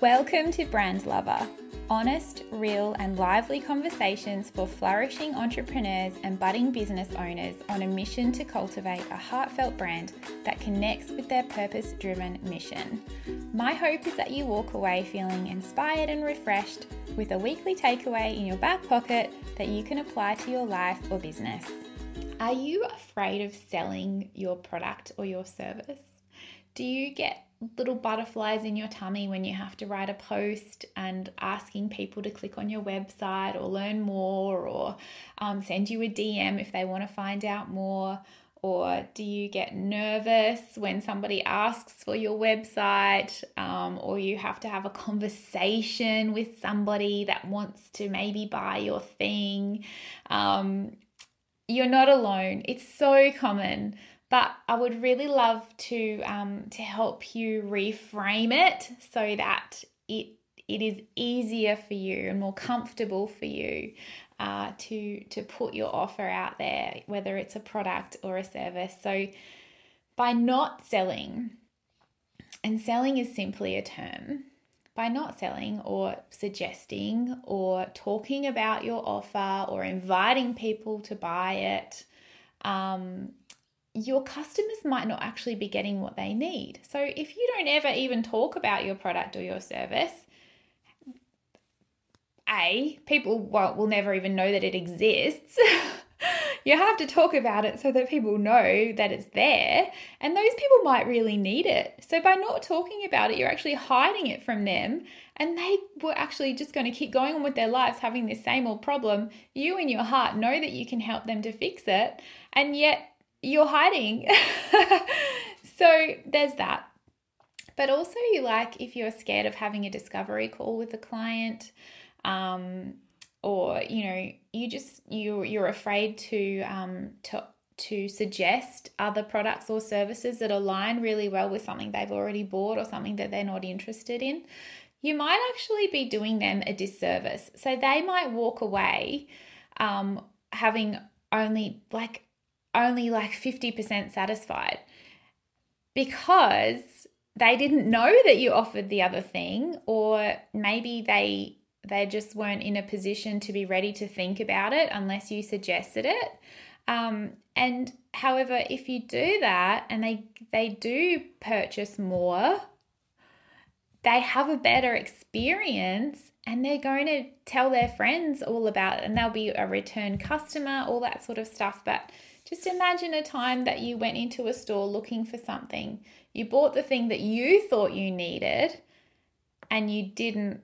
Welcome to Brand Lover honest, real, and lively conversations for flourishing entrepreneurs and budding business owners on a mission to cultivate a heartfelt brand that connects with their purpose driven mission. My hope is that you walk away feeling inspired and refreshed with a weekly takeaway in your back pocket that you can apply to your life or business. Are you afraid of selling your product or your service? Do you get little butterflies in your tummy when you have to write a post and asking people to click on your website or learn more or um, send you a DM if they want to find out more? Or do you get nervous when somebody asks for your website um, or you have to have a conversation with somebody that wants to maybe buy your thing? Um, you're not alone. It's so common but I would really love to um, to help you reframe it so that it it is easier for you and more comfortable for you uh, to to put your offer out there, whether it's a product or a service. So by not selling, and selling is simply a term. By not selling or suggesting or talking about your offer or inviting people to buy it, um, your customers might not actually be getting what they need. So if you don't ever even talk about your product or your service, A, people will, will never even know that it exists. you have to talk about it so that people know that it's there, and those people might really need it. So by not talking about it, you're actually hiding it from them, and they were actually just going to keep going on with their lives having this same old problem. You in your heart know that you can help them to fix it, and yet you're hiding. so there's that. But also, you like if you're scared of having a discovery call with a client, um, or you know, you just you you're afraid to um, to to suggest other products or services that align really well with something they've already bought or something that they're not interested in, you might actually be doing them a disservice. So they might walk away um, having only like only like 50% satisfied because they didn't know that you offered the other thing or maybe they they just weren't in a position to be ready to think about it unless you suggested it. Um, and however if you do that and they they do purchase more they have a better experience and they're going to tell their friends all about it and they'll be a return customer all that sort of stuff but just imagine a time that you went into a store looking for something. You bought the thing that you thought you needed and you didn't,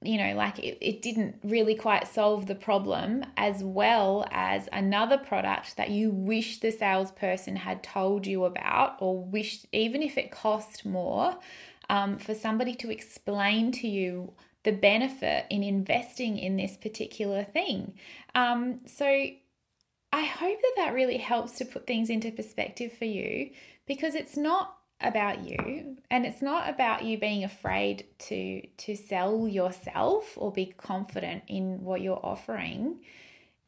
you know, like it, it didn't really quite solve the problem, as well as another product that you wish the salesperson had told you about, or wished, even if it cost more, um, for somebody to explain to you the benefit in investing in this particular thing. Um, so I hope that that really helps to put things into perspective for you because it's not about you and it's not about you being afraid to to sell yourself or be confident in what you're offering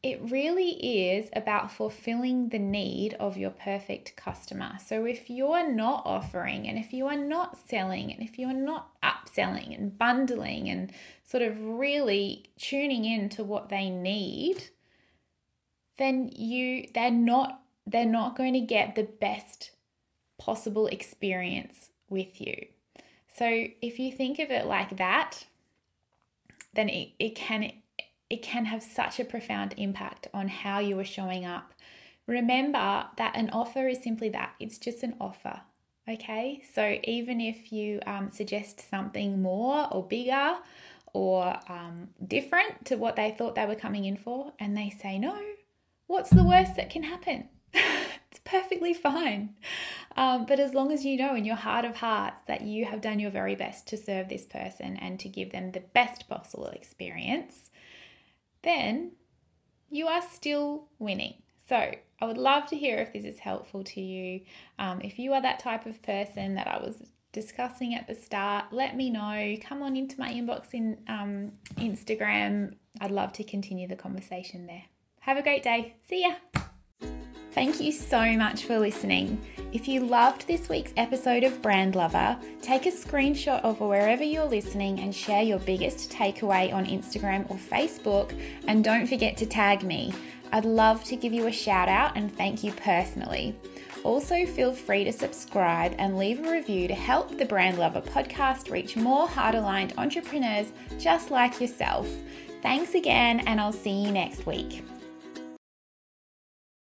it really is about fulfilling the need of your perfect customer. So if you're not offering and if you are not selling and if you are not upselling and bundling and sort of really tuning in to what they need, then you they're not they're not going to get the best possible experience with you. So if you think of it like that, then it, it can it can have such a profound impact on how you are showing up. Remember that an offer is simply that it's just an offer. Okay, so even if you um, suggest something more or bigger or um, different to what they thought they were coming in for, and they say no, what's the worst that can happen? it's perfectly fine. Um, but as long as you know in your heart of hearts that you have done your very best to serve this person and to give them the best possible experience, then you are still winning. So I would love to hear if this is helpful to you. Um, if you are that type of person that I was discussing at the start, let me know. Come on into my inbox in um, Instagram. I'd love to continue the conversation there. Have a great day. See ya. Thank you so much for listening. If you loved this week's episode of Brand Lover, take a screenshot of wherever you're listening and share your biggest takeaway on Instagram or Facebook. And don't forget to tag me. I'd love to give you a shout out and thank you personally. Also, feel free to subscribe and leave a review to help the Brand Lover podcast reach more heart aligned entrepreneurs just like yourself. Thanks again, and I'll see you next week.